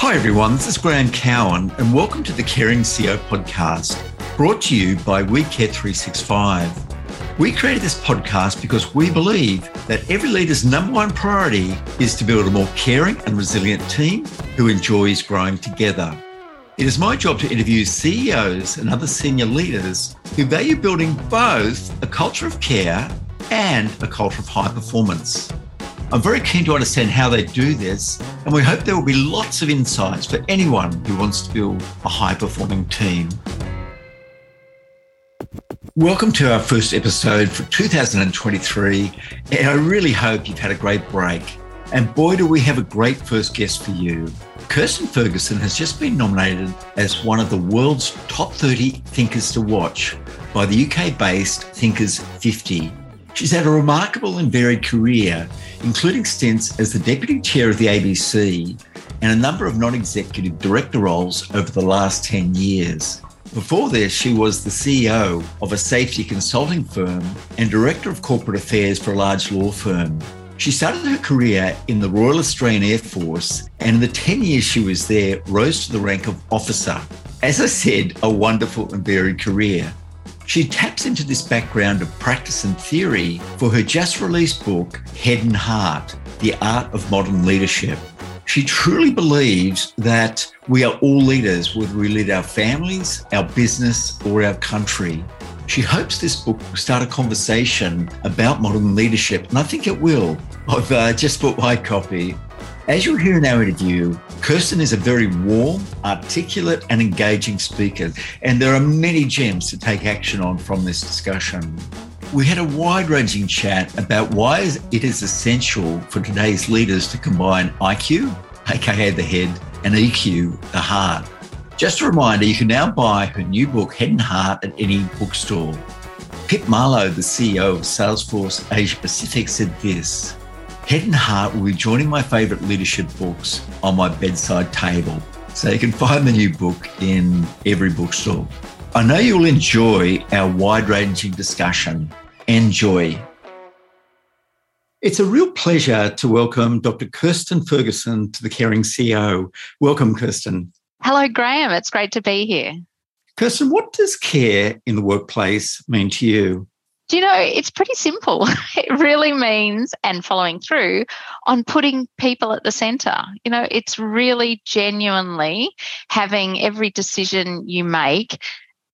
Hi, everyone. This is Graham Cowan, and welcome to the Caring CEO podcast, brought to you by We Care 365. We created this podcast because we believe that every leader's number one priority is to build a more caring and resilient team who enjoys growing together. It is my job to interview CEOs and other senior leaders who value building both a culture of care and a culture of high performance. I'm very keen to understand how they do this, and we hope there will be lots of insights for anyone who wants to build a high performing team. Welcome to our first episode for 2023, and I really hope you've had a great break. And boy, do we have a great first guest for you. Kirstin Ferguson has just been nominated as one of the world's top 30 thinkers to watch by the UK based Thinkers 50. She's had a remarkable and varied career, including stints as the deputy chair of the ABC and a number of non executive director roles over the last 10 years. Before this, she was the CEO of a safety consulting firm and director of corporate affairs for a large law firm. She started her career in the Royal Australian Air Force and in the 10 years she was there, rose to the rank of officer. As I said, a wonderful and varied career. She taps into this background of practice and theory for her just released book, Head and Heart The Art of Modern Leadership. She truly believes that we are all leaders, whether we lead our families, our business, or our country. She hopes this book will start a conversation about modern leadership, and I think it will. I've uh, just bought my copy. As you'll hear in our interview, Kirstin is a very warm, articulate, and engaging speaker, and there are many gems to take action on from this discussion. We had a wide ranging chat about why it is essential for today's leaders to combine IQ, aka the head, and EQ, the heart. Just a reminder, you can now buy her new book, Head and Heart, at any bookstore. Pip Marlow, the CEO of Salesforce Asia Pacific, said this Head and Heart will be joining my favourite leadership books on my bedside table. So you can find the new book in every bookstore. I know you'll enjoy our wide ranging discussion. Enjoy. It's a real pleasure to welcome Dr. Kirstin Ferguson to the Caring CEO. Welcome, Kirstin. Hello, Graham. It's great to be here. Kirstin, what does care in the workplace mean to you? Do you know, it's pretty simple. It really means, and following through on putting people at the center. You know, it's really genuinely having every decision you make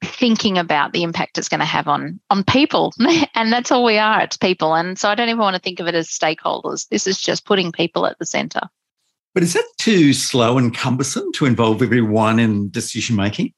thinking about the impact it's going to have on on people and that's all we are it's people and so i don't even want to think of it as stakeholders this is just putting people at the center but is that too slow and cumbersome to involve everyone in decision making?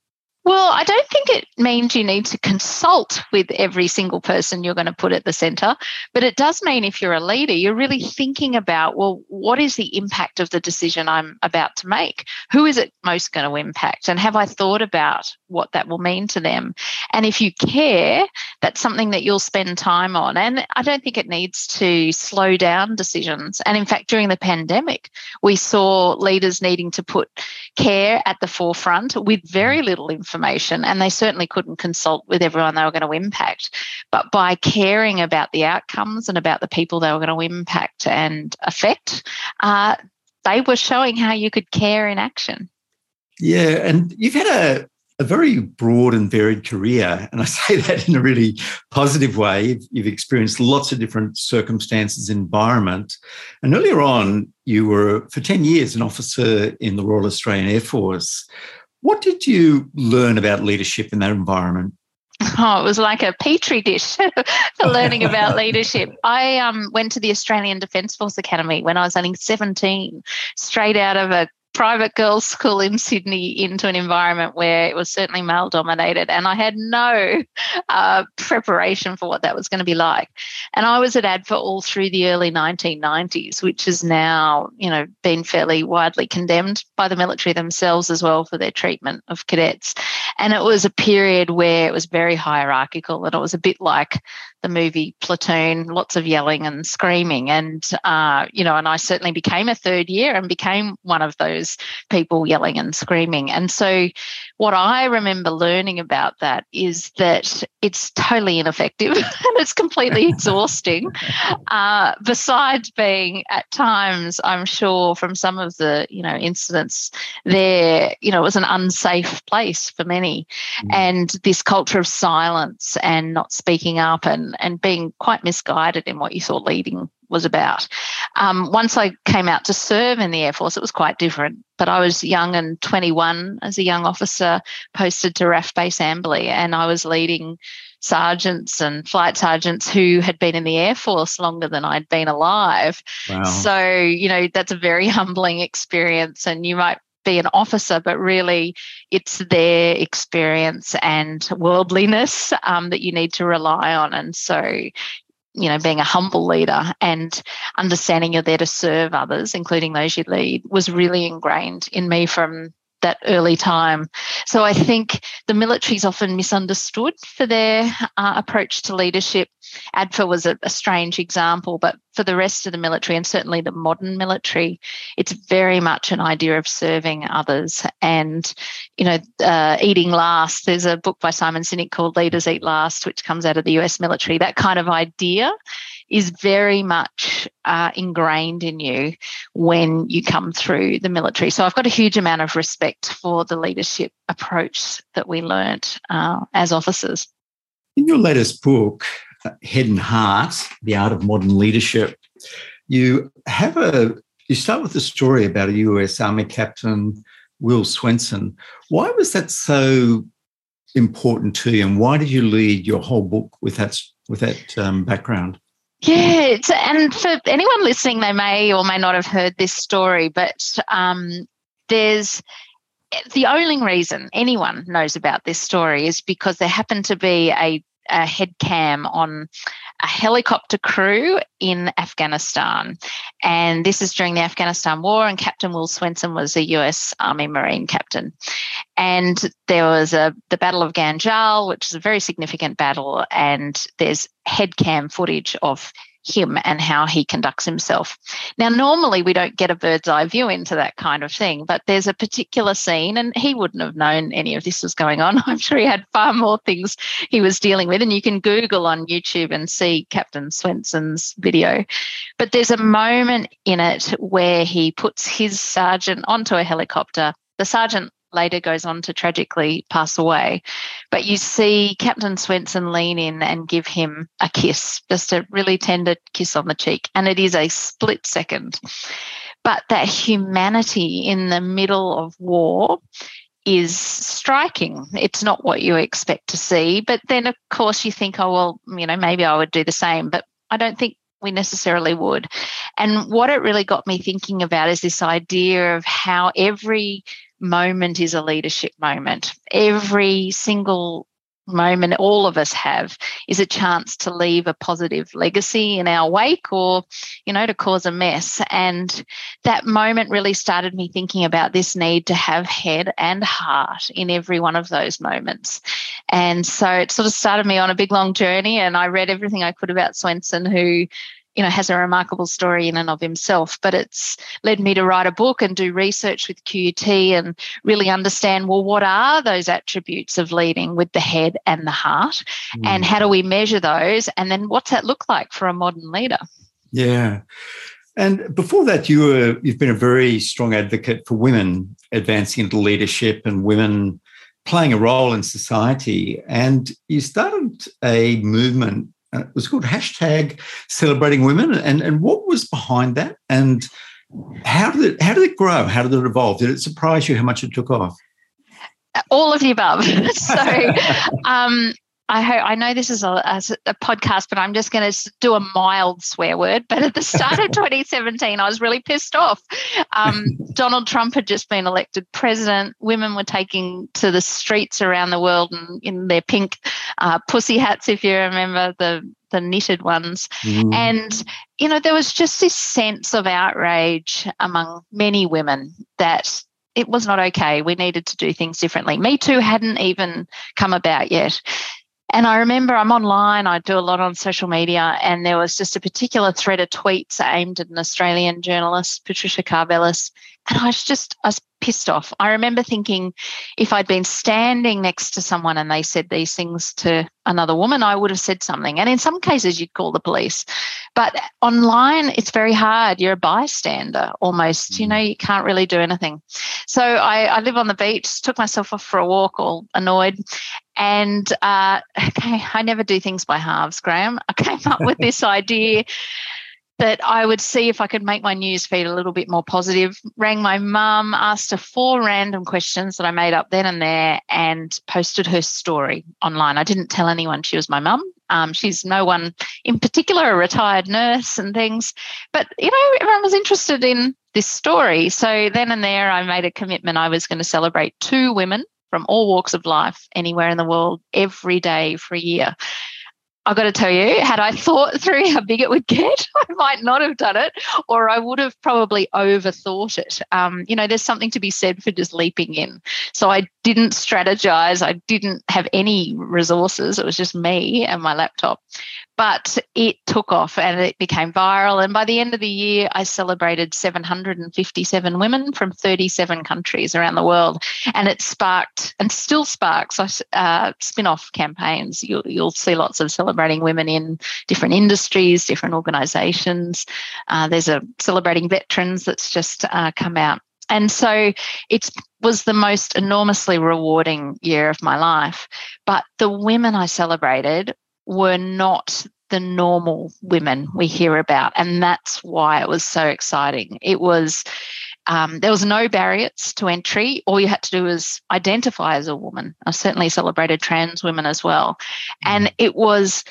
Well, I don't think it means you need to consult with every single person you're going to put at the center, but it does mean if you're a leader, you're really thinking about, well, what is the impact of the decision I'm about to make? Who is it most going to impact? And have I thought about what that will mean to them? And if you care, that's something that you'll spend time on. And I don't think it needs to slow down decisions. And in fact, during the pandemic, we saw leaders needing to put care at the forefront with very little information information and they certainly couldn't consult with everyone they were going to impact. But by caring about the outcomes and about the people they were going to impact and affect, uh, they were showing how you could care in action. Yeah, and you've had a, a very broad and varied career. And I say that in a really positive way. You've, you've, experienced lots of different circumstances, environment. And earlier on, you were for 10 years an officer in the Royal Australian Air Force. What did you learn about leadership in that environment? Oh, it was like a petri dish for learning about leadership. I um, went to the Australian Defence Force Academy when I was only 17, straight out of a private girls' school in Sydney into an environment where it was certainly male dominated, and I had no uh, preparation for what that was going to be like. And I was at ADFA all through the early 1990s, which has now, you know, been fairly widely condemned by the military themselves as well for their treatment of cadets. And it was a period where it was very hierarchical and it was a bit like the movie Platoon, lots of yelling and screaming. And, uh, you know, and I certainly became a third year and became one of those people yelling and screaming. And so, what I remember learning about that is that it's totally ineffective and it's completely exhausting. Uh, besides being at times, I'm sure from some of the, you know, incidents there, you know, it was an unsafe place for many. Mm. And this culture of silence and not speaking up and and being quite misguided in what you thought leading was about. Um, once I came out to serve in the Air Force, it was quite different. But I was young and 21 as a young officer, posted to RAAF Base Amberley, and I was leading sergeants and flight sergeants who had been in the Air Force longer than I'd been alive. Wow. So, you know, that's a very humbling experience. And you might be an officer, but really it's their experience and worldliness um, that you need to rely on. And so, you know, being a humble leader and understanding you're there to serve others, including those you lead, was really ingrained in me from that early time. So I think the military is often misunderstood for their uh, approach to leadership. ADFA was a, a, strange example, but for the rest of the military and certainly the modern military, it's very much an idea of serving others and, you know, uh, eating last. There's a book by Simon Sinek called Leaders Eat Last, which comes out of the US military. That kind of idea is very much uh, ingrained in you when you come through the military. So I've got a huge amount of respect for the leadership approach that we learnt uh, as officers. In your latest book, Head and Heart: The Art of Modern Leadership, you have a you start with a story about a U.S. Army captain, Will Swenson. Why was that so important to you, and why did you lead your whole book with that with that um, background? Yeah, and for anyone listening, they may or may not have heard this story, but um, there's the only reason anyone knows about this story is because there happened to be a, a head cam on a helicopter crew in Afghanistan. And this is during the Afghanistan war, and Captain Will Swenson was a US Army Marine captain. And there was a the Battle of Ganjgal, which is a very significant battle, and there's head cam footage of him and how he conducts himself. Now, normally we don't get a bird's eye view into that kind of thing, but there's a particular scene, and he wouldn't have known any of this was going on. I'm sure he had far more things he was dealing with, and you can Google on YouTube and see Captain Swenson's video. But there's a moment in it where he puts his sergeant onto a helicopter. The sergeant later goes on to tragically pass away. But you see Captain Swenson lean in and give him a kiss, just a really tender kiss on the cheek. And it is a split second. But that humanity in the middle of war is striking. It's not what you expect to see. But then, of course, you think, oh, well, you know, maybe I would do the same. But I don't think we necessarily would. And what it really got me thinking about is this idea of how every moment is a leadership moment. Every single moment all of us have is a chance to leave a positive legacy in our wake or you know to cause a mess and that moment really started me thinking about this need to have head and heart in every one of those moments and so it sort of started me on a big long journey and i read everything i could about swenson who you know, has a remarkable story in and of himself. But it's led me to write a book and do research with QUT and really understand well, what are those attributes of leading with the head and the heart? Mm. And how do we measure those? And then what's that look like for a modern leader? Yeah. And before that, you were you've been a very strong advocate for women advancing into leadership and women playing a role in society. And you started a movement uh, it was called hashtag celebrating women. And, and what was behind that? And how did it how did it grow? How did it evolve? Did it surprise you how much it took off? All of the above. so um, I hope I know this is a, a, a podcast, but I'm just going to do a mild swear word. But at the start of 2017, I was really pissed off. Um, Donald Trump had just been elected president. Women were taking to the streets around the world in, in their pink uh, pussy hats, if you remember the the knitted ones. Mm. And you know, there was just this sense of outrage among many women that it was not okay. We needed to do things differently. Me Too hadn't even come about yet. And I remember I'm online, I do a lot on social media, and there was just a particular thread of tweets aimed at an Australian journalist, Patricia Karvelas. And I was just, I was pissed off. I remember thinking if I'd been standing next to someone and they said these things to another woman, I would have said something. And in some cases, you'd call the police. But online, it's very hard. You're a bystander almost. Mm. You know, you can't really do anything. So I, I, live on the beach, took myself off for a walk, all annoyed. And uh, okay, I never do things by halves, Graham. I came up with this idea that I would see if I could make my news feed a little bit more positive. Rang my mum, asked her four random questions that I made up then and there, and posted her story online. I didn't tell anyone she was my mum. Um, she's no one in particular, a retired nurse and things. But, you know, everyone was interested in this story. So then and there, I made a commitment I was going to celebrate two women from all walks of life anywhere in the world every day for a year. I've got to tell you, had I thought through how big it would get, I might not have done it, or I would have probably overthought it. Um, you know, there's something to be said for just leaping in. So I didn't strategize. I didn't have any resources. It was just me and my laptop but it took off and it became viral. And by the end of the year, I celebrated 757 women from 37 countries around the world. And it sparked and still sparks uh, spin off campaigns. You'll, you'll, see lots of celebrating women in different industries, different organizations. Uh, there's a celebrating veterans that's just uh, come out. And so it was the most enormously rewarding year of my life. But the women I celebrated were not the normal women we hear about. And that's why it was so exciting. It was, um, there was no barriers to entry. All you had to do was identify as a woman. I certainly celebrated trans women as well. And mm. it was,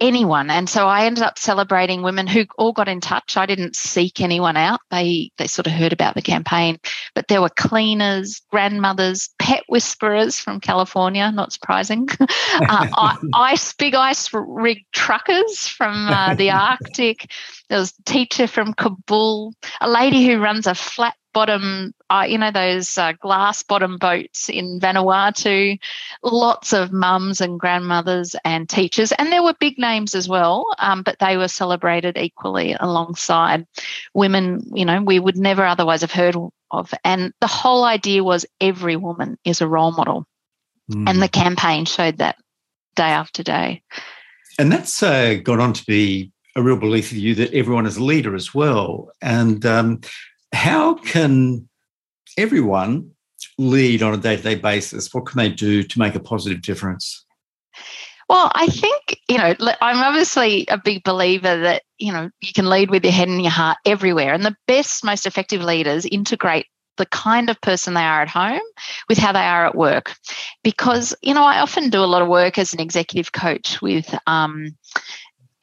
anyone. And so I ended up celebrating women who all got in touch. I didn't seek anyone out. They they sort of heard about the campaign. But there were cleaners, grandmothers, pet whisperers from California, not surprising. uh, ice, big ice rig truckers from uh, the Arctic. There was a teacher from Kabul, a lady who runs a flat bottom, uh, you know, those uh, glass bottom boats in Vanuatu, lots of mums and grandmothers and teachers. And there were big names as well, um, but they were celebrated equally alongside women, you know, we would never otherwise have heard of. And the whole idea was every woman is a role model. Mm. And the campaign showed that day after day. And that's uh, gone on to be a real belief of you that everyone is a leader as well. And um, how can everyone lead on a day to day basis? What can they do to make a positive difference? Well, I think, you know, I'm obviously a big believer that, you know, you can lead with your head and your heart everywhere. And the best, most effective leaders integrate the kind of person they are at home with how they are at work. Because, you know, I often do a lot of work as an executive coach with um,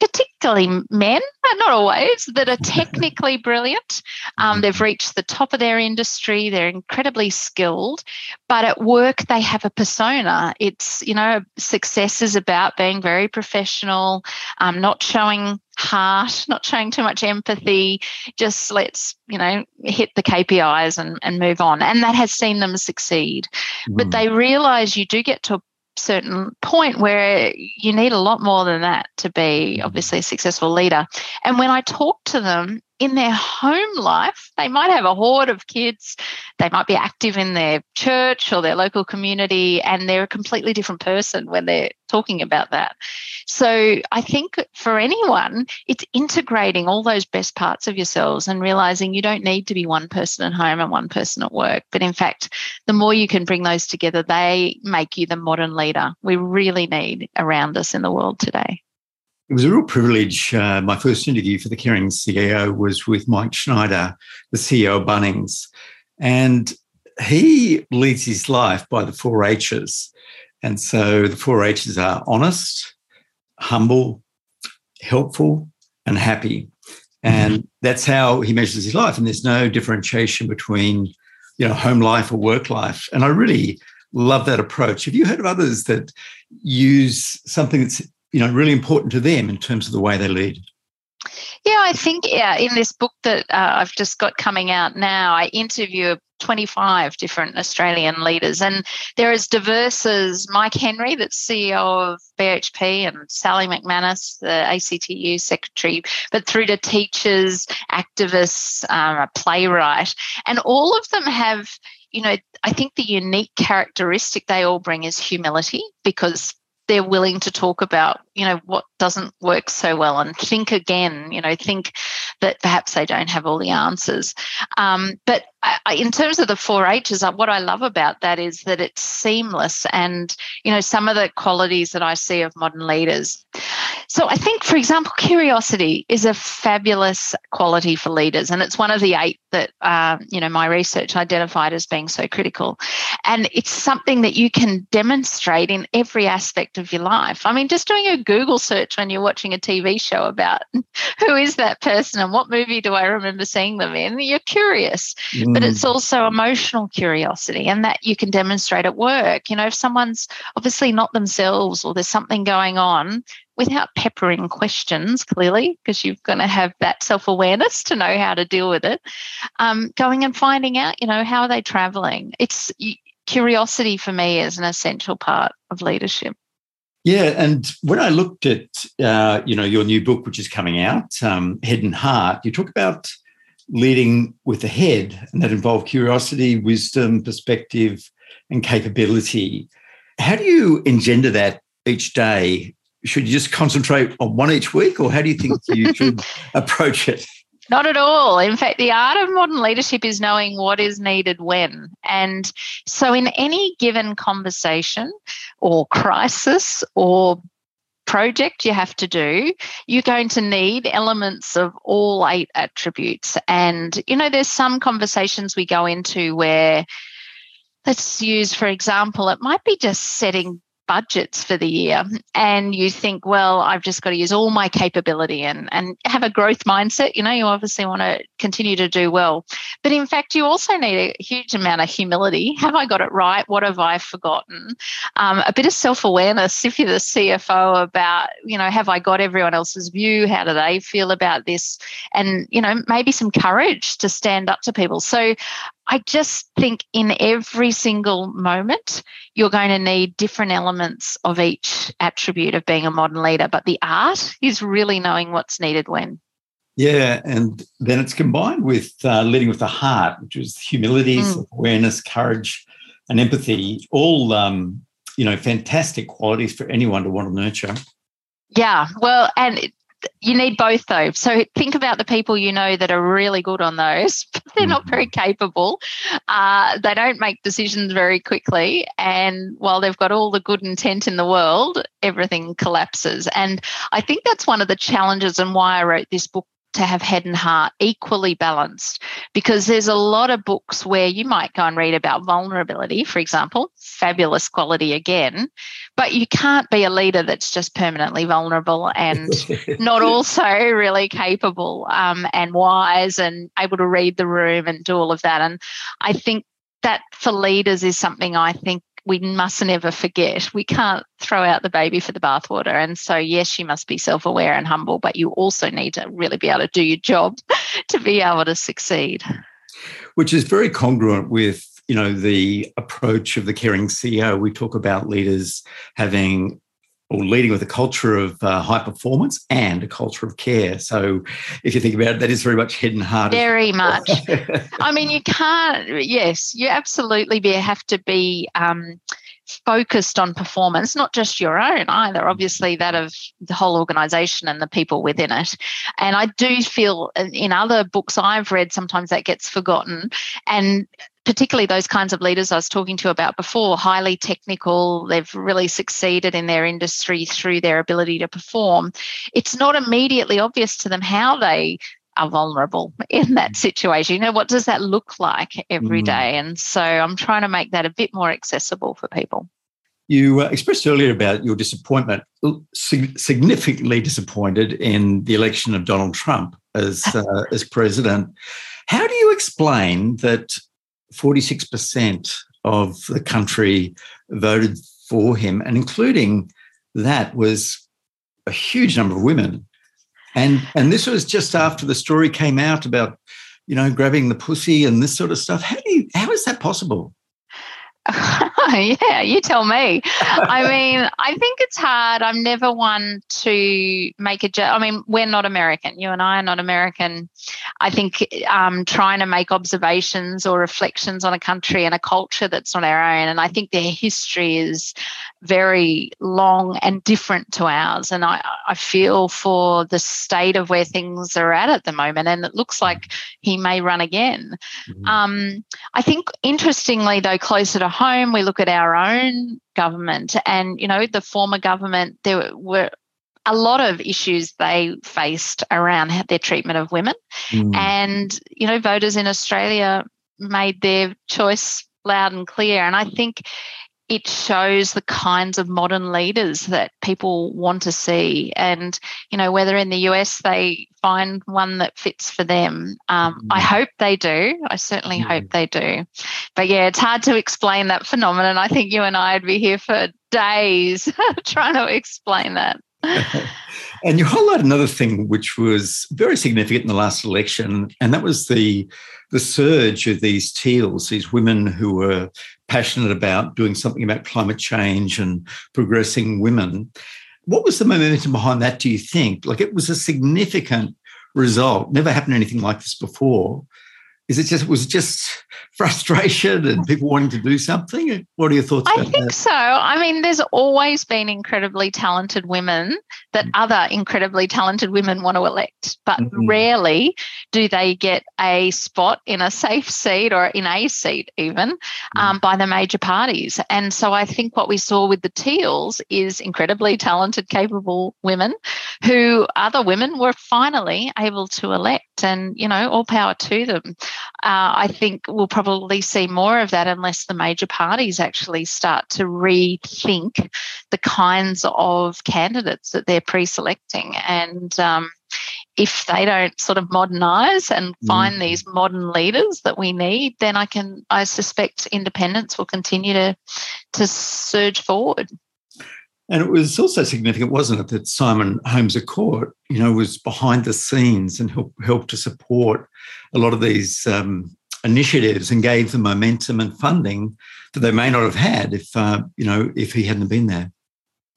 particularly men, not always, that are technically brilliant. Um, they've reached the top of their industry. They're incredibly skilled, but at work they have a persona. It's you know success is about being very professional, um, not showing heart, not showing too much empathy. Just let's you know hit the KPIs and and move on. And that has seen them succeed. Mm. But they realise you do get to a certain point where you need a lot more than that to be mm-hmm. obviously a successful leader. And when I talk to them, in their home life, they might have a horde of kids. They might be active in their church or their local community, and they're a completely different person when they're talking about that. So I think for anyone, it's integrating all those best parts of yourselves and realizing you don't need to be one person at home and one person at work. But in fact, the more you can bring those together, they make you the modern leader we really need around us in the world today. It was a real privilege. Uh, my first interview for the Caring CEO was with Mike Schneider, the CEO of Bunnings. And he leads his life by the four H's. And so the four H's are honest, humble, helpful, and happy. And mm-hmm. that's how he measures his life. And there's no differentiation between, you know, home life or work life. And I really love that approach. Have you heard of others that use something that's you know really important to them in terms of the way they lead Yeah, I think yeah, in this book that uh, I've just got coming out now, I interview 25 different Australian leaders, and they're as diverse as Mike Henry, that's CEO of BHP, and Sally McManus, the ACTU secretary, but through to teachers, activists, um, a playwright, and all of them have. You know, I think the unique characteristic they all bring is humility because they're willing to talk about you know what doesn't work so well and think again you know think that perhaps they don't have all the answers. Um, but I, in terms of the four h's uh, what i love about that is that it's seamless and you know some of the qualities that i see of modern leaders. So i think for example curiosity is a fabulous quality for leaders and it's one of the eight that um, you know my research identified as being so critical. And it's something that you can demonstrate in every aspect of your life. I mean just doing a Google search when you're watching a TV show about who is that person and what movie do I remember seeing them in. You're curious, mm. but it's also emotional curiosity, and that you can demonstrate at work. You know, if someone's obviously not themselves or there's something going on, without peppering questions, clearly, because you're going to have that self awareness to know how to deal with it. Um, going and finding out, you know, how are they traveling? It's curiosity for me is an essential part of leadership. Yeah, and when I looked at uh, you know your new book, which is coming out, um, Head and Heart, you talk about leading with the head, and that involved curiosity, wisdom, perspective, and capability. How do you engender that each day? Should you just concentrate on one each week, or how do you think you should approach it? Not at all. In fact, the art of modern leadership is knowing what is needed when. And so, in any given conversation or crisis or project you have to do, you're going to need elements of all eight attributes. And, you know, there's some conversations we go into where, let's use, for example, it might be just setting budgets for the year and you think well i've just got to use all my capability and and have a growth mindset you know you obviously want to continue to do well. But in fact you also need a huge amount of humility. Have i got it right? What have i forgotten? Um, a bit of self-awareness. If you're the cfo about you know have i got everyone else's view? How do they feel about this? And you know maybe some courage to stand up to people. So I just think in every single moment, you're going to need different elements of each attribute of being a modern leader. But the art is really knowing what's needed when. Yeah, and then it's combined with uh, leading with the heart, which is humility, mm. awareness, courage, and empathy. All um, you know, fantastic qualities for anyone to want to nurture. Yeah, well, and you need both though. So think about the people you know that are really good on those, but they're not very mm-hmm. capable. Uh, they don't make decisions very quickly. And while they've got all the good intent in the world, everything collapses. And I think that's one of the challenges and why I wrote this book to have head and heart equally balanced because there's a lot of books where you might go and read about vulnerability, for example, fabulous quality again, but you can't be a leader that's just permanently vulnerable and not also really capable um, and wise and able to read the room and do all of that. And I think that for leaders is something I think we mustn't ever forget. We can't throw out the baby for the bathwater. And so, yes, you must be self aware and humble, but you also need to really be able to do your job to be able to succeed. Which is very congruent with you know the approach of the caring ceo we talk about leaders having or leading with a culture of uh, high performance and a culture of care. So, if you think about it, that is very much head and heart. Very much. I mean, you can't. Yes, you absolutely be, have to be. Um, focused on performance, not just your own either, obviously that of the whole organization and the people within it. And I do feel uh, in other books I've read, sometimes that gets forgotten. And particularly those kinds of leaders I was talking to about before, highly technical, they've really succeeded in their industry through their ability to perform. It's not immediately obvious to them how they are vulnerable in that situation. You know, what does that look like every mm. day? And so I'm trying to make that a bit more accessible for people. You uh, expressed earlier about your disappointment, significantly disappointed in the election of Donald Trump as uh, as president. How do you explain that 46% of the country voted for him, and including that was a huge number of women. And and this was just after the story came out about, you know, grabbing the pussy and this sort of stuff. How do you how is that possible? yeah, you tell me. I mean, I think it's hard. I'm never one to make a joke. I mean, we're not American. You and I are not American. I think um, trying to make observations or reflections on a country and a culture that's not our own, and I think their history is very long and different to ours. And I, I feel for the state of where things are at at the moment. And it looks like he may run again. Mm-hmm. Um, I think, interestingly, though, closer to home, we look at our own government and, you know, the former government, there were a lot of issues they faced around their treatment of women. Mm. And, you know, voters in Australia made their choice loud and clear. And I think it shows the kinds of modern leaders that people want to see. And, you know, whether in the US they find one that fits for them, um, mm. I hope they do. I certainly mm. hope they do. But yeah, it's hard to explain that phenomenon. I think you and I would be here for days trying to explain that. and you highlight another thing which was very significant in the last election, and that was the the surge of these teals, these women who were passionate about doing something about climate change and progressing women. What was the momentum behind that, do you think? Like it was a significant result. Never happened anything like this before is it just was it just frustration and people wanting to do something what are your thoughts i think that? so i mean there's always been incredibly talented women that mm. other incredibly talented women want to elect but mm-hmm. rarely do they get a spot in a safe seat or in a seat even mm-hmm. um, by the major parties and so i think what we saw with the teals is incredibly talented capable women who other women were finally able to elect and you know all power to them uh, I think we'll probably see more of that unless the major parties actually start to rethink the kinds of candidates that they're pre selecting. And um, if they don't sort of modernize and mm. find mm. these modern leaders that we need, then I can I suspect independents will continue to to surge forward. And it was also significant, wasn't it, that Simon Holmes Court, you know, was behind the scenes and helped help to support a lot of these um, initiatives and gave them momentum and funding that they may not have had if, uh, you know, if he hadn't been there.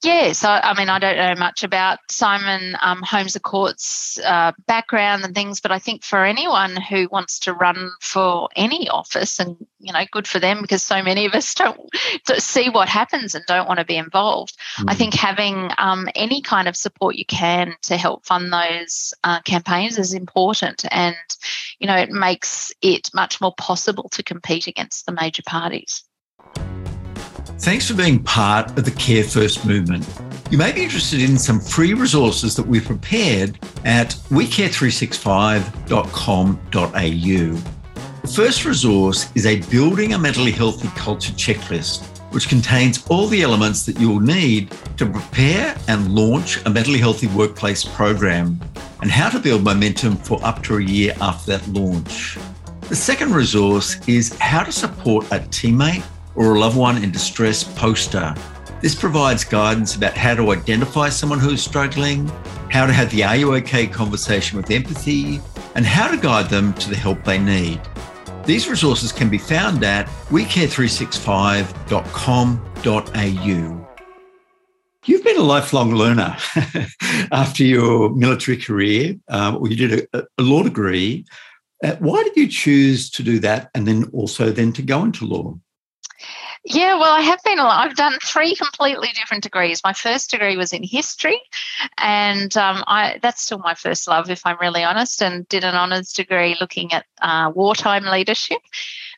Yes, I, I, mean, I don't know much about Simon um, Holmes à Court's uh, background and things, but I think for anyone who wants to run for any office, and you know, good for them because so many of us don't, don't see what happens and don't want to be involved. Mm. I think having um, any kind of support you can to help fund those uh, campaigns is important, and you know, it makes it much more possible to compete against the major parties. Thanks for being part of the Care First movement. You may be interested in some free resources that we've prepared at wecare365.com.au. The first resource is a Building a Mentally Healthy Culture checklist, which contains all the elements that you'll need to prepare and launch a mentally healthy workplace program and how to build momentum for up to a year after that launch. The second resource is how to support a teammate or a loved one in distress poster. This provides guidance about how to identify someone who is struggling, how to have the Are You OK conversation with empathy, and how to guide them to the help they need. These resources can be found at wecare365.com.au. You've been a lifelong learner after your military career, um, or you did a, a law degree. Uh, why did you choose to do that and then also then to go into law? Yeah, well, I have been. I've done three completely different degrees. My first degree was in history, and um, I that's still my first love, if I'm really honest. And did an honours degree looking at uh, wartime leadership.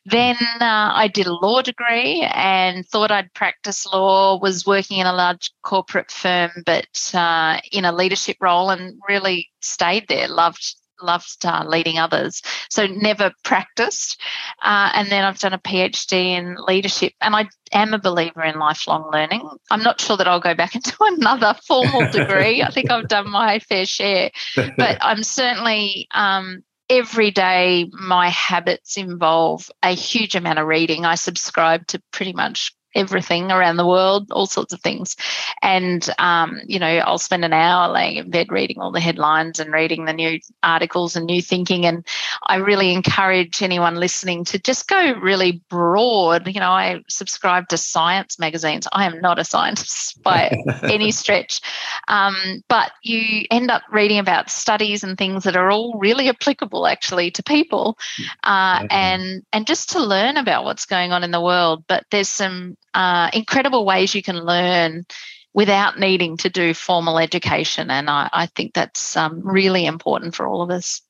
Then uh, I did a law degree and thought I'd practice law. Was working in a large corporate firm, but uh, in a leadership role, and really stayed there. Loved loved uh, leading others. So never practiced. Uh, and then I've done a PhD in leadership. And I am a believer in lifelong learning. I'm not sure that I'll go back into another formal degree. I think I've done my fair share. But I'm certainly um, every day my habits involve a huge amount of reading. I subscribe to pretty much everything around the world, all sorts of things. And, um, you know, I'll spend an hour laying in bed reading all the headlines and reading the new articles and new thinking. And I really encourage anyone listening to just go really broad. You know, I subscribe to science magazines. I am not a scientist by any stretch. Um, but you end up reading about studies and things that are all really applicable actually to people uh, and and just to learn about what's going on in the world. But there's some uh, incredible ways you can learn without needing to do formal education. And I, I think that's um, really important for all of us.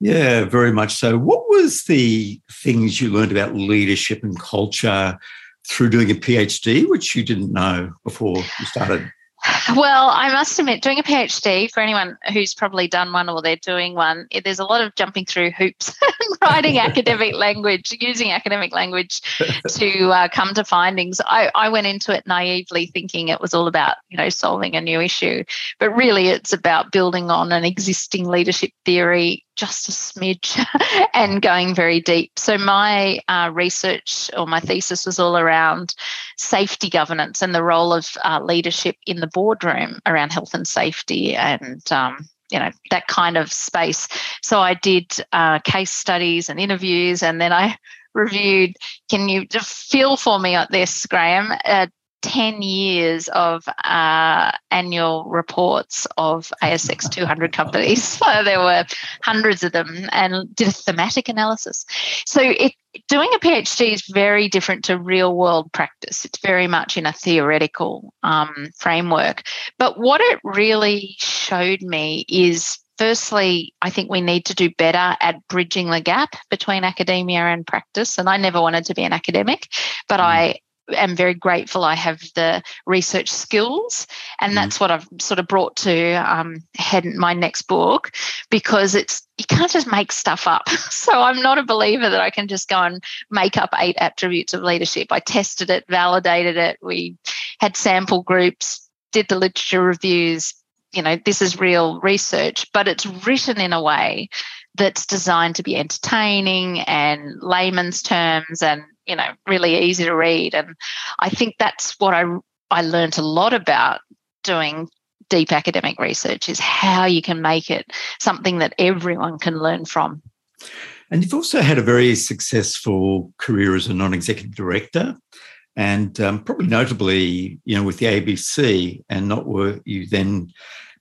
Yeah, very much so. What was the things you learned about leadership and culture through doing a PhD, which you didn't know before you started? Well, I must admit, doing a PhD for anyone who's probably done one or they're doing one, there's a lot of jumping through hoops, writing academic language, using academic language to uh, come to findings. I, I went into it naively thinking it was all about, you know, solving a new issue, but really it's about building on an existing leadership theory just a smidge and going very deep. So, my uh, research or my thesis was all around safety governance and the role of uh, leadership in the boardroom around health and safety and um, you know that kind of space so i did uh, case studies and interviews and then i reviewed can you feel for me at this graham uh, 10 years of uh, annual reports of ASX 200 companies. So there were hundreds of them and did a thematic analysis. So it, doing a PhD is very different to real world practice. It's very much in a theoretical um, framework. But what it really showed me is firstly, I think we need to do better at bridging the gap between academia and practice. And I never wanted to be an academic, but mm. I am very grateful I have the research skills, and mm-hmm. that's what I've sort of brought to um, head my next book because it's you can't just make stuff up. So I'm not a believer that I can just go and make up eight attributes of leadership. I tested it, validated it. We had sample groups, did the literature reviews. You know, this is real research, but it's written in a way that's designed to be entertaining and layman's terms and you know really easy to read. And i think that's what i i learned a lot about doing deep academic research is how you can make it something that everyone can learn from. And you've also had a very successful career as a non-executive director and um, probably notably you know with the abc and not were you then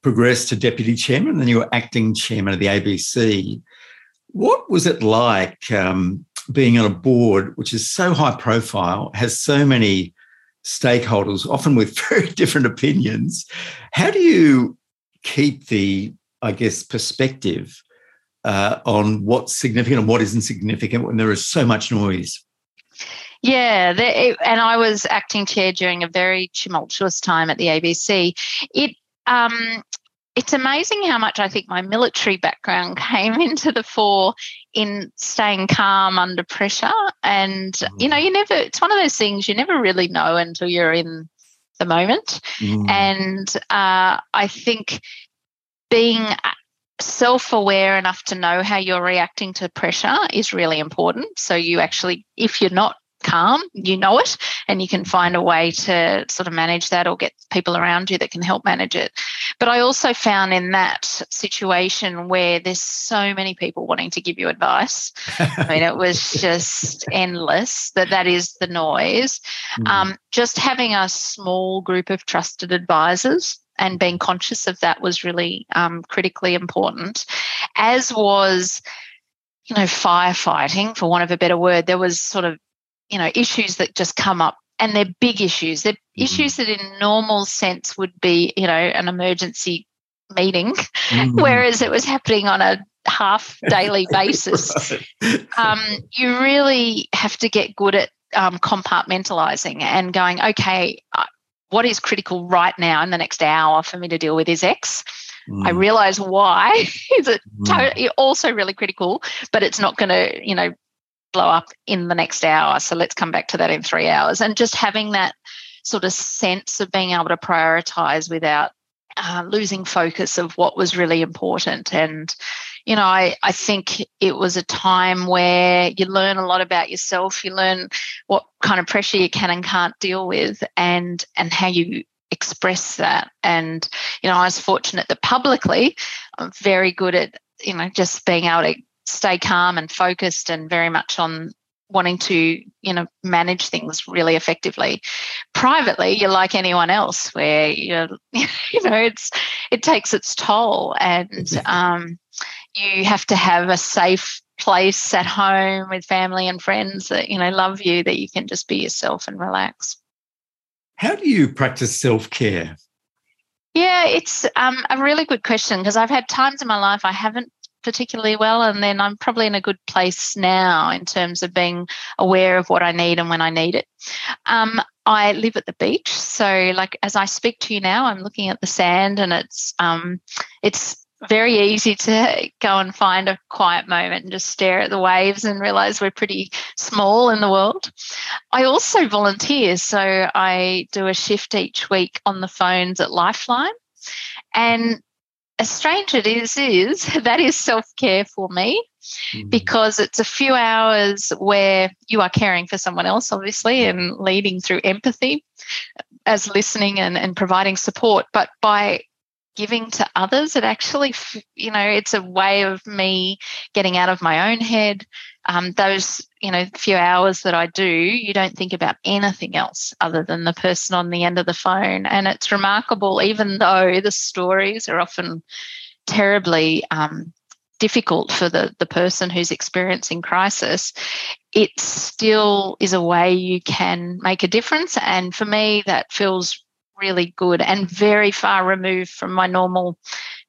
progressed to deputy chairman and then you were acting chairman of the abc what was it like um, being on a board which is so high profile, has so many stakeholders, often with very different opinions. How do you keep the, I guess, perspective uh, on what's significant and what isn't significant when there is so much noise? Yeah, the, and I was acting chair during a very tumultuous time at the ABC. It um, it's amazing how much I think my military background came into the fore in staying calm under pressure. And, you know, mm. you never, it's one of those things you never really know until you're in the moment. Mm. And uh, I think being self aware enough to know how you're reacting to pressure is really important. So you actually, if you're not calm, you know it, and you can find a way to sort of manage that or get people around you that can help manage it. But I also found in that situation where there's so many people wanting to give you advice, I mean, it was just endless that that is the noise. Mm. Um, just having a small group of trusted advisors and being conscious of that was really um, critically important, as was you know, firefighting, for want of a better word, there was sort of you know issues that just come up and they're big issues they're mm-hmm. issues that in normal sense would be you know an emergency meeting mm-hmm. whereas it was happening on a half daily basis right. um, you really have to get good at um, compartmentalizing and going okay what is critical right now in the next hour for me to deal with is x mm. I realize why is it mm. also really critical, but it's not going to, you know, blow up in the next hour. So let's come back to that in three hours. And just having that sort of sense of being able to prioritize without uh, losing focus of what was really important. And, you know, I, I think it was a time where you learn a lot about yourself. You learn what kind of pressure you can and can't deal with and and how you express that. And, you know, I was fortunate that publicly I'm very good at, you know, just being able to stay calm and focused and very much on wanting to you know manage things really effectively. Privately you're like anyone else where you're you know it's it takes its toll and um, you have to have a safe place at home with family and friends that you know love you that you can just be yourself and relax. How do you practice self-care? Yeah it's um, a really good question because i've had times in my life i haven't particularly well. And then I'm probably in a good place now in terms of being aware of what I need and when I need it. Um, I live at the beach, so like as I speak to you now, I'm looking at the sand, and it's um, it's very easy to go and find a quiet moment and just stare at the waves and realize we're pretty small in the world. I also volunteer, so I do a shift each week on the phones at Lifeline. And as strange it is, is that is self care for me mm. because it's a few hours where you are caring for someone else, obviously, and leading through empathy as listening and, and providing support. But by giving to others it actually you know it's a way of me getting out of my own head. Um, those you know few hours that i do you don't think about anything else other than the person on the end of the phone. And it's remarkable even though the stories are often terribly um, difficult for the, the person who's experiencing crisis it still is a way you can make a difference. And for me that feels really good and very far removed from my normal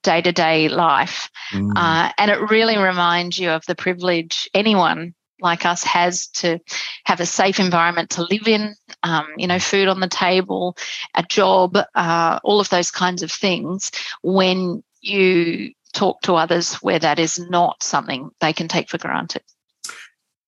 day to day life. Mm. Uh, and it really reminds you of the privilege anyone like us has to have a safe environment to live in, um, you know, food on the table, a job, uh, all of those kinds of things when you talk to others where that is not something they can take for granted.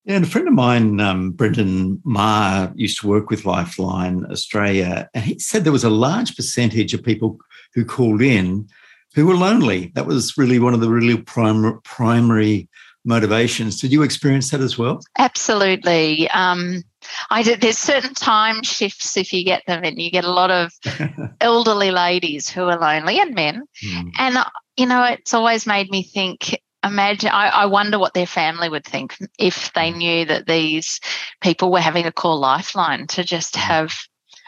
Yeah, and a friend of mine, um, Brendan Maher, used to work with Lifeline Australia, and he said there was a large percentage of people who called in who were lonely. That was really one of the really prim- primary motivations. Did you experience that as well? Absolutely. Um, I did. There's certain time shifts if you get them, and you get a lot of elderly ladies who are lonely and men. Mm. And uh, you know, it's always made me think imagine I, I, wonder what their family would think if they knew that these people were having a call lifeline to just mm. have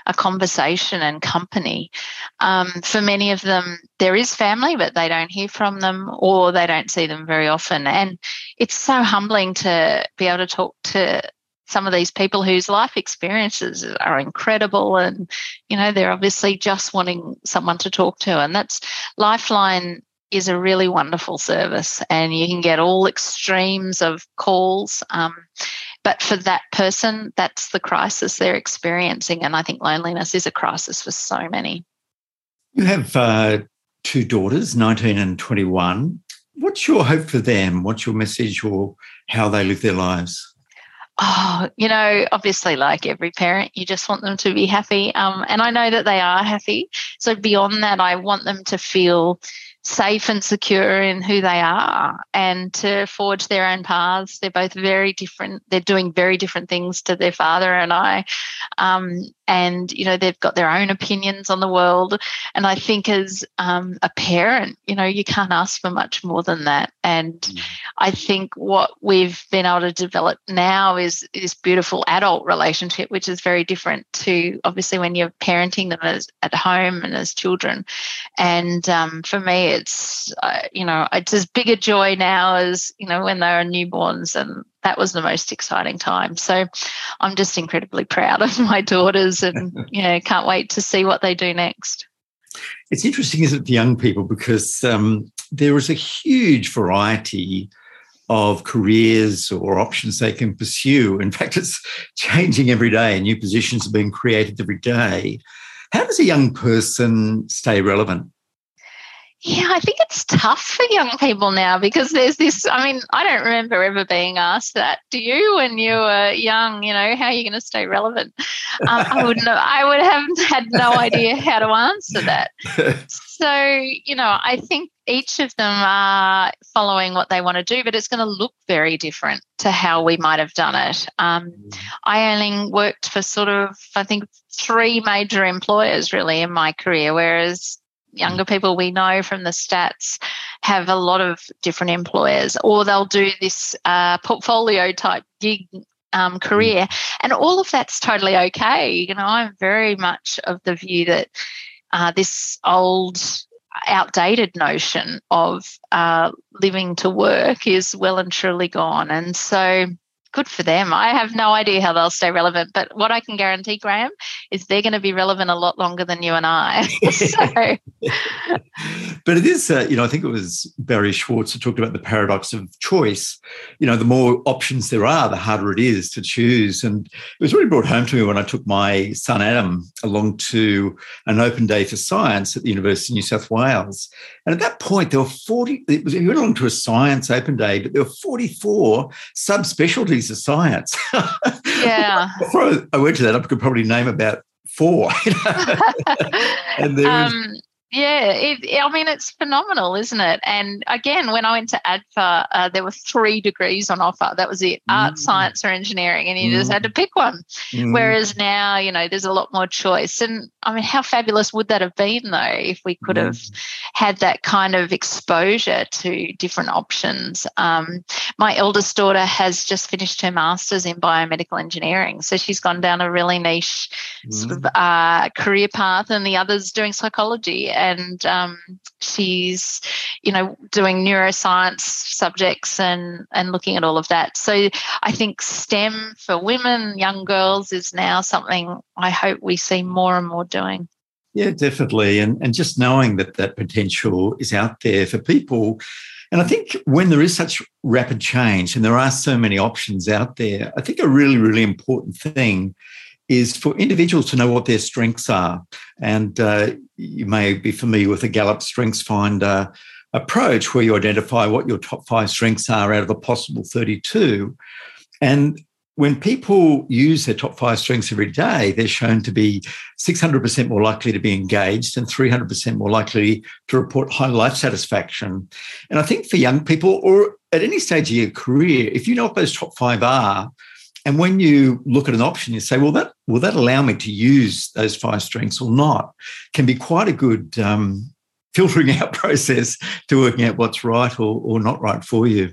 a conversation and company. Um, for many of them there is family but they don't hear from them or they don't see them very often. And it's so humbling to be able to talk to some of these people whose life experiences are incredible and you know they're obviously just wanting someone to talk to. And that's lifeline is a really wonderful service and you can get all extremes of calls. Um, but for that person, that's the crisis they're experiencing. And I think loneliness is a crisis for so many. You have uh, two daughters, 19 and 21. What's your hope for them? What's your message or how they live their lives? Oh, you know, obviously, like every parent, you just want them to be happy. Um, and I know that they are happy. So, beyond that, I want them to feel safe and secure in who they are and to forge their own paths. They're both very different. They're doing very different things to their father and I. Um, and, you know, they've got their own opinions on the world. And I think as um, a parent, you know, you can't ask for much more than that. And mm. I think what we've been able to develop now is this beautiful adult relationship, which is very different to obviously when you're parenting them as at home and as children. And um, for me, it's uh, you know it's as big a joy now as you know when they were newborns and that was the most exciting time. So i'm just incredibly proud of my daughters and you know can't wait to see what they do next. It's interesting isn't it for young people? Because um, there is a huge variety of careers or options they can pursue. In fact it's changing every day. And new positions are being created every day. How does a young person stay relevant yeah, I think it's tough for young people now because there's this. I mean, I don't remember ever being asked that. Do you, when you were young? You know, how are you going to stay relevant? Um, I would know. I would have had no idea how to answer that. So, you know, I think each of them are following what they want to do, but it's going to look very different to how we might have done it. Um, mm. I only worked for sort of, I think, three major employers really in my career, whereas younger mm. people we know from the stats have a lot of different employers, or they'll do this uh, portfolio type gig um, career. And all of that's totally okay. You know, I'm very much of the view that uh, this old, outdated notion of uh, living to work is well and truly gone. And so good for them. I have no idea how they'll stay relevant, but what I can guarantee, Graham, is they're going to be relevant a lot longer than you and I. so. but it is, uh, you know, I think it was Barry Schwartz who talked about the paradox of choice. You know, the more options there are, the harder it is to choose. And it was really brought home to me when I took my son Adam along to an open day for science at the University of New South Wales. And at that point, there were 40, it was, he went along to a science open day, but there were 44 subspecialties piece of science. Yeah. Before I went to that, I could probably name about four. and there um, yeah, it, I mean, it's phenomenal, isn't it? And again, when I went to ADFA, uh, there were three degrees on offer. That was it art, mm. science, or engineering. And you mm. just had to pick one. Mm. Whereas now, you know, there's a lot more choice. And I mean, how fabulous would that have been, though, if we could have mm. had that kind of exposure to different options? Um, my eldest daughter has just finished her master's in biomedical engineering. So she's gone down a really niche sort of mm. uh, career path, and the other's doing psychology and um, she's you know doing neuroscience subjects and and looking at all of that. So i think stem for women young girls is now something i hope we see more and more doing. Yeah definitely. And and just knowing that that potential is out there for people. And I think when there is such rapid change and there are so many options out there, I think a really, really important thing is for individuals to know what their strengths are. And uh, you may be familiar with the Gallup Strengths Finder approach, where you identify what your top five strengths are out of a possible 32. And when people use their top five strengths every day, they're shown to be 600% more likely to be engaged and 300% more likely to report high life satisfaction. And I think for young people or at any stage of your career, if you know what those top five are, and when you look at an option, you say, well, that will that allow me to use those five strengths or not? Can be quite a good um, filtering out process to working out what's right or, or not right for you.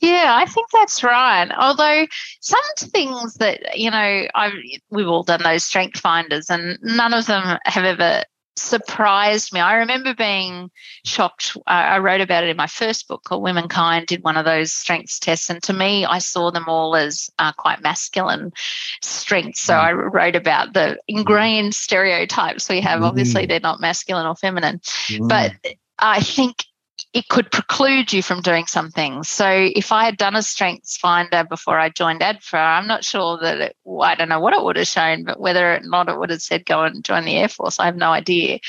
Yeah, I think that's right. Although some things that you know, I've we've all done those strength finders, and none of them have ever surprised me. I remember being shocked. I wrote about it in my first book called Womankind, did one of those strengths tests. And to me, I saw them all as uh, quite masculine strengths. So mm. I wrote about the ingrained stereotypes we have. Mm. Obviously, they're not masculine or feminine. Mm. But I think it could preclude you from doing some things. So if I had done a strengths finder before I joined ADFA, I'm not sure that it, I don't know what it would have shown, but whether or not it would have said go and join the Air Force, I have no idea.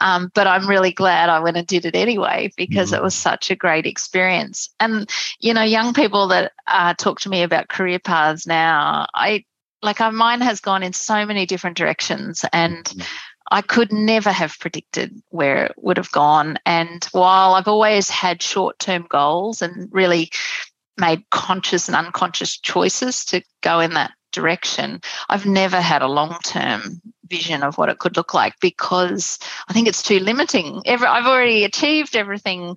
Um, but I'm really glad I went and did it anyway because mm. it was such a great experience. And, you know, young people that uh, talk to me about career paths now, I like uh, mine has gone in so many different directions and mm. I could never have predicted where it would have gone. And while I've always had short term goals and really made conscious and unconscious choices to go in that direction, I've never had a long term vision of what it could look like because I think it's too limiting. I've already achieved everything.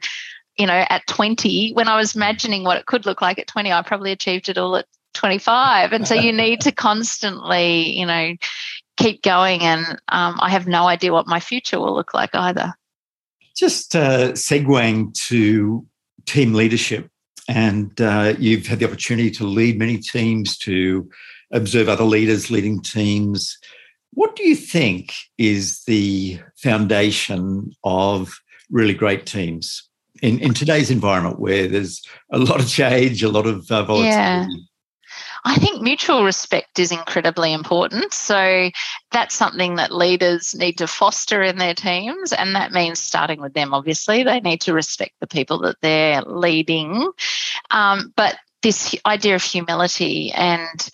You know, at 20, when I was imagining what it could look like at 20, I probably achieved it all at 25 and so you need to constantly you know keep going. And um, I have no idea what my future will look like either. Just uh, segueing to team leadership, and uh, you've had the opportunity to lead many teams, to observe other leaders leading teams. What do you think is the foundation of really great teams in, in today's environment where there's a lot of change, a lot of uh, volatility? Yeah. I think mutual respect is incredibly important. So that's something that leaders need to foster in their teams. And that means starting with them, obviously. They need to respect the people that they're leading. Um, but this idea of humility and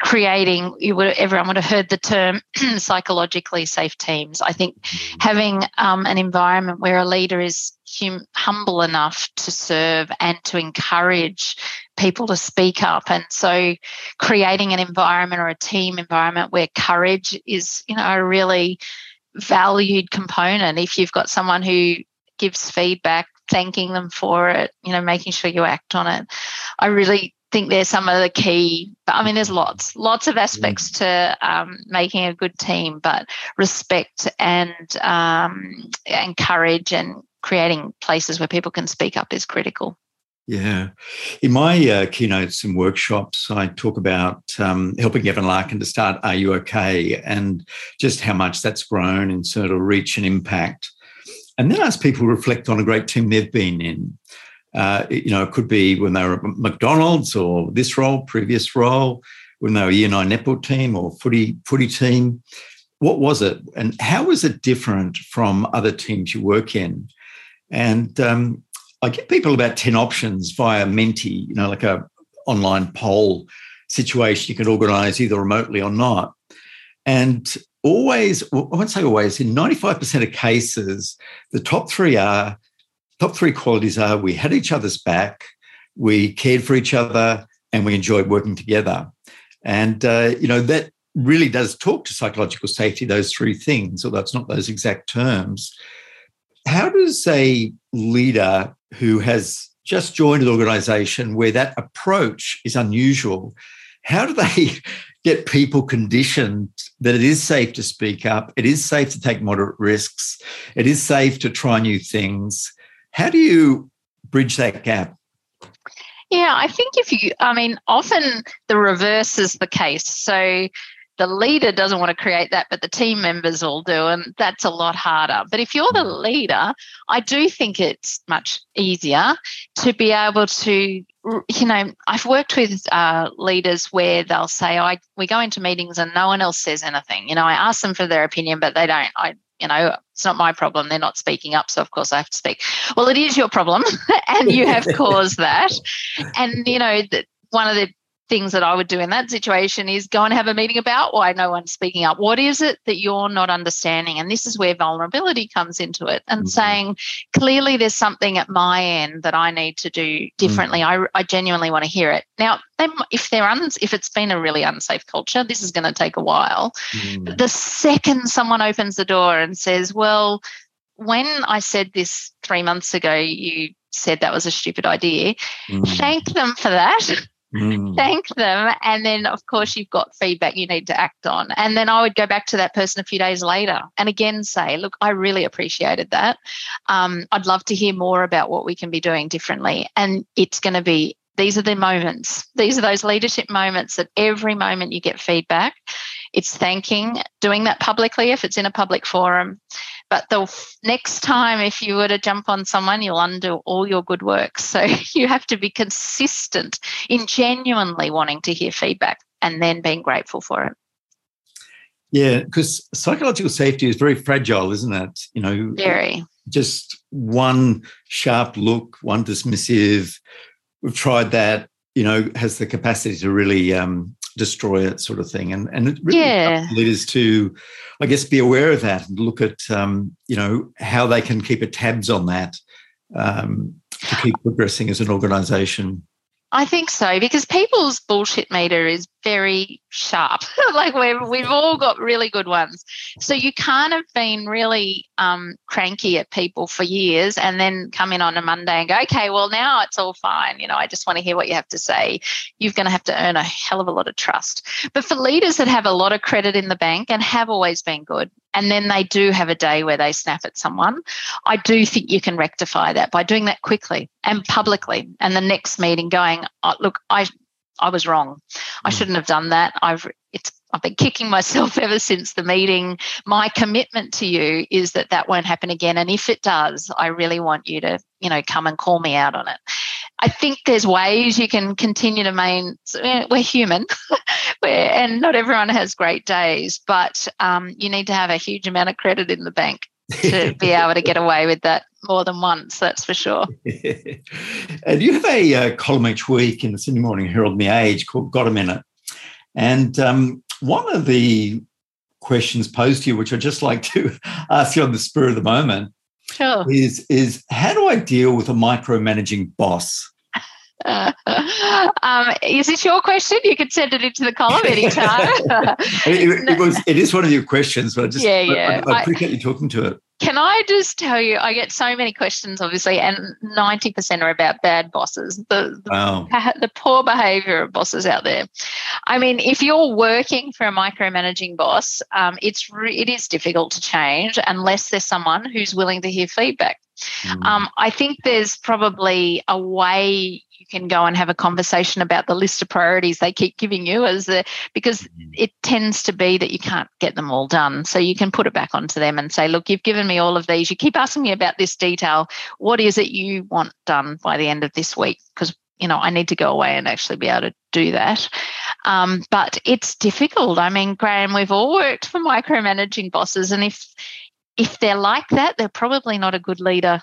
creating you would everyone would have heard the term psychologically safe teams. I think having um, an environment where a leader is hum- humble enough to serve and to encourage people to speak up. And so creating an environment or a team environment where courage is you know a really valued component. If you've got someone who gives feedback thanking them for it you know making sure you act on it. I really think there's some of the key i mean there's lots lots of aspects to um, making a good team but respect and um, and courage and creating places where people can speak up is critical yeah. In my uh, keynotes and workshops, I talk about um, helping Gavin Larkin to start Are You OK? and just how much that's grown in sort of reach and impact. And then ask people to reflect on a great team they've been in. Uh, you know, it could be when they were at McDonald's or this role, previous role, when they were year nine netball team or footy footy team. What was it, and how was it different from other teams you work in? And um, I give people about ten options via Menti, you know, like a online poll situation you can organise either remotely or not. And always, well, I won't say always, in 95% of cases, the top three are top three qualities are we had each other's back, we cared for each other, and we enjoyed working together. And, uh, you know, that really does talk to psychological safety, those three things, although it's not those exact terms. How does a leader who has just joined an organization where that approach is unusual, how do they get people conditioned that it is safe to speak up, it is safe to take moderate risks, it is safe to try new things, how do you bridge that gap? Yeah, I think if you, I mean, often the reverse is the case. So the leader doesn't want to create that, but the team members all do, and that's a lot harder. But if you're the mm. leader, I do think it's much easier to be able to, you know, I've worked with uh, leaders where they'll say, "I we go into meetings and no one else says anything." You know, I ask them for their opinion, but they don't. I you know, it's not my problem. They're not speaking up. So, of course, I have to speak. Well, it is your problem, and you have caused that. And, you know, that one of the things that I would do in that situation is go and have a meeting about why no one's speaking up. What is it that you're not understanding? And this is where vulnerability comes into it and mm-hmm. saying, clearly, there's something at my end that I need to do differently. Mm-hmm. I, I genuinely want to hear it. Now, if they're un, if it's been a really unsafe culture, this is going to take a while. Mm-hmm. The second someone opens the door and says, well, when I said this three months ago, you said that was a stupid idea. Mm. Thank them for that. Mm. thank them. And then, of course, you've got feedback you need to act on. And then I would go back to that person a few days later and again say, Look, I really appreciated that. Um, I'd love to hear more about what we can be doing differently. And it's going to be these are the moments, these are those leadership moments that every moment you get feedback, it's thanking, doing that publicly if it's in a public forum. But the next time, if you were to jump on someone, you'll undo all your good work. So you have to be consistent in genuinely wanting to hear feedback and then being grateful for it. Yeah, because psychological safety is very fragile, isn't it? You know, very. Just one sharp look, one dismissive. We've tried that. You know, has the capacity to really um, destroy it, sort of thing. And and it really yeah. leaders to, I guess, be aware of that and look at um, you know how they can keep a tabs on that um, to keep progressing as an organisation. I think so because people's bullshit meter is very sharp. like we've we've all got really good ones. So you can't have been really um, cranky at people for years and then come in on a Monday and go, okay, well now it's all fine. You know, I just want to hear what you have to say. You're going to have to earn a hell of a lot of trust. But for leaders that have a lot of credit in the bank and have always been good, and then they do have a day where they snap at someone, I do think you can rectify that by doing that quickly and publicly. And the next meeting going, oh, look, I I was wrong. I hmm. shouldn't have done that. I've it's I've been kicking myself ever since the meeting. My commitment to you is that that won't happen again. And if it does, I really want you to, you know, come and call me out on it. I think there's ways you can continue to main. We're human, we're, and not everyone has great days, but um, you need to have a huge amount of credit in the bank to be able to get away with that more than once, that's for sure. and you have a uh, column each week in the Sydney Morning Herald and The Age called Got a Minute. And um, one of the questions posed to you, which I'd just like to ask you on the spur of the moment, sure. is, is how do I deal with a micromanaging boss? Um, is this your question? You can send it into the column anytime. it, it, was. It is one of your questions, but I just yeah, yeah. I, I appreciate I, you talking to it. Can I just tell you? I get so many questions, obviously, and ninety percent are about bad bosses. The the, wow. the poor behaviour of bosses out there. I mean, if you're working for a micromanaging boss, um, it's re- it is difficult to change unless there's someone who's willing to hear feedback. Mm. Um, I think there's probably a way you can go and have a conversation about the list of priorities they keep giving you as the because mm. it tends to be that you can't get them all done. So you can put it back onto them and say look you've given me all of these. You keep asking me about this detail. What is it you want done by the end of this week? Because you know i need to go away and actually be able to do that. Um, but it's difficult. I mean graham we've all worked for micromanaging bosses and if if they're like that they're probably not a good leader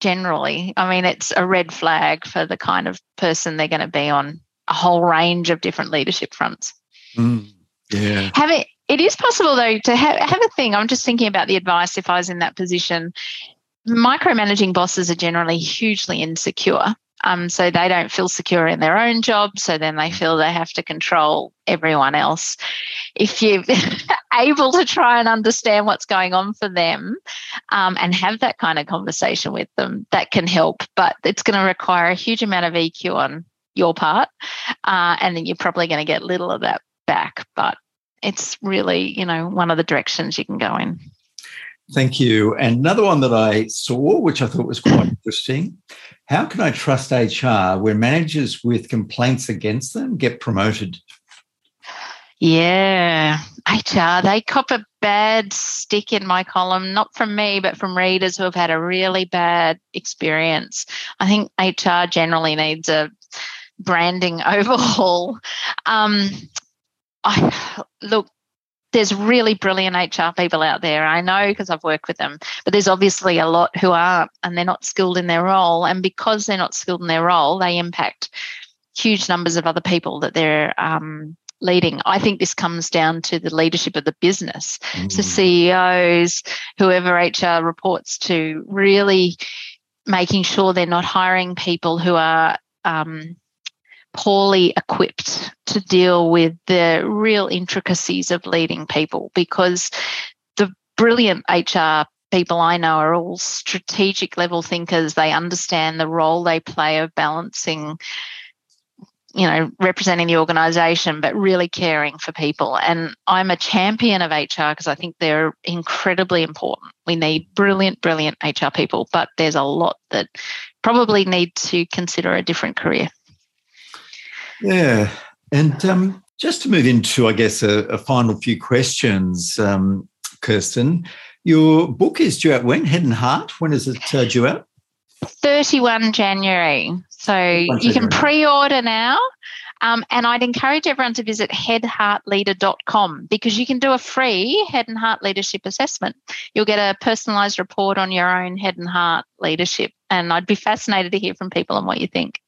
generally. I mean, it's a red flag for the kind of person they're going to be on a whole range of different leadership fronts. Mm, yeah. Having it is possible though to have, have a thing. I'm just thinking about the advice if I was in that position. Micromanaging bosses are generally hugely insecure. Um, so they don't feel secure in their own job. So then they feel they have to control everyone else. If you're able to try and understand what's going on for them um, and have that kind of conversation with them, that can help. But it's going to require a huge amount of EQ on your part. Uh, and then you're probably going to get little of that back. But it's really, you know, one of the directions you can go in. Thank you. And another one that I saw, which I thought was quite interesting how can I trust HR when managers with complaints against them get promoted? Yeah, HR, they cop a bad stick in my column, not from me, but from readers who have had a really bad experience. I think HR generally needs a branding overhaul. Um, I look, there's really brilliant HR people out there. I know because I've worked with them, but there's obviously a lot who aren't and they're not skilled in their role. And because they're not skilled in their role, they impact huge numbers of other people that they're um, leading. I think this comes down to the leadership of the business. Mm. So CEOs, whoever HR reports to, really making sure they're not hiring people who are um, poorly equipped to deal with the real intricacies of leading people because the brilliant HR people I know are all strategic level thinkers. They understand the role they play of balancing, you know, representing the organization, but really caring for people. And I'm a champion of HR because I think they're incredibly important. We need brilliant, brilliant HR people, but there's a lot that probably need to consider a different career. Yeah. And um, just to move into, I guess, a, a final few questions, um, Kirstin, your book is due out when? Head and Heart. When is it uh, due out? 31 January. So you can pre order now. Um, and I'd encourage everyone to visit headheartleader.com because you can do a free head and heart leadership assessment. You'll get a personalized report on your own head and heart leadership. And I'd be fascinated to hear from people on what you think.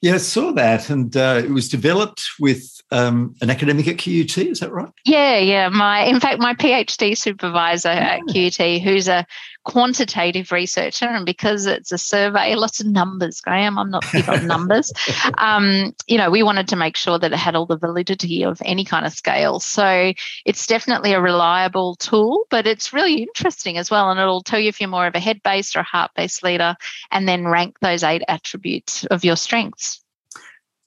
Yeah, I saw that, and uh, it was developed with um, an academic at QUT. Is that right? Yeah, yeah. My, in fact, my PhD supervisor at QUT, who's a quantitative researcher, and because it's a survey, lots of numbers, Graham. I'm not big on numbers. Um, you know, we wanted to make sure that it had all the validity of any kind of scale. So it's definitely a reliable tool, but it's really interesting as well, and it'll tell you if you're more of a head-based or a heart-based leader, and then rank those eight attributes of your strengths.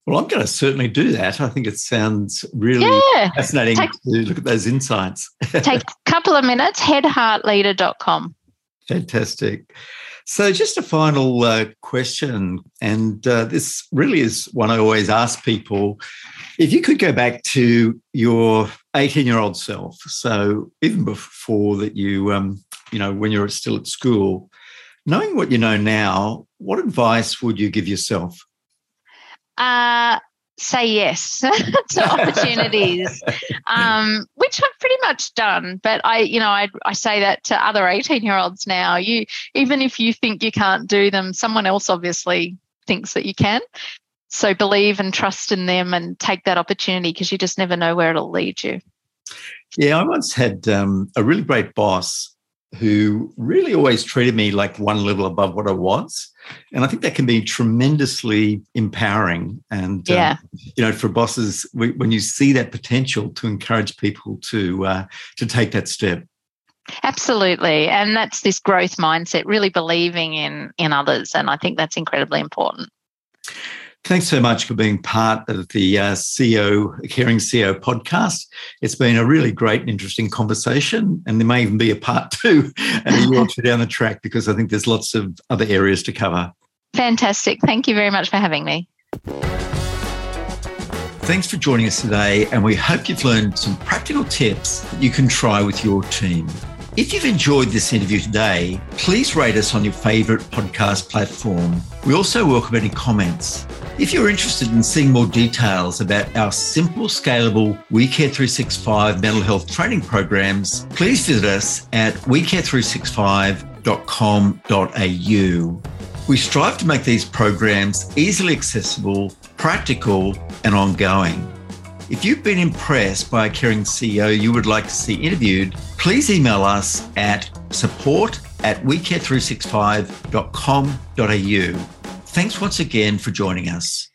Well, I'm going to certainly do that. I think it sounds really yeah. fascinating take, to look at those insights. take a couple of minutes, headheartleader.com. Fantastic. So, just a final uh, question, and uh, this really is one I always ask people. If you could go back to your 18 year old self, so even before that, you, um, you know, when you're still at school, knowing what you know now, what advice would you give yourself? Uh, say yes to opportunities, um, which I've pretty much done. But I, you know, I, I say that to other 18 year olds now. You, even if you think you can't do them, someone else obviously thinks that you can. So believe and trust in them and take that opportunity because you just never know where it'll lead you. Yeah, I once had um, a really great boss who really always treated me like one level above what I was. And I think that can be tremendously empowering. And, um, yeah. Um, you know, for bosses, when you see that potential to encourage people to, uh, to take that step. Absolutely. And that's this growth mindset, really believing in, in others. And I think that's incredibly important. Thanks so much for being part of the uh, CEO Caring CEO podcast. It's been a really great and interesting conversation, and there may even be a part two a year or two down the track because I think there's lots of other areas to cover. Fantastic. Thank you very much for having me. Thanks for joining us today, and we hope you've learned some practical tips that you can try with your team. If you've enjoyed this interview today, please rate us on your favourite podcast platform. We also welcome any comments. If you're interested in seeing more details about our simple, scalable WeCare 365 mental health training programs, please visit us at wecare365.com.au. We strive to make these programs easily accessible, practical, and ongoing. If you've been impressed by a caring CEO you would like to see interviewed, please email us at support at wecare365.com.au. Thanks once again for joining us.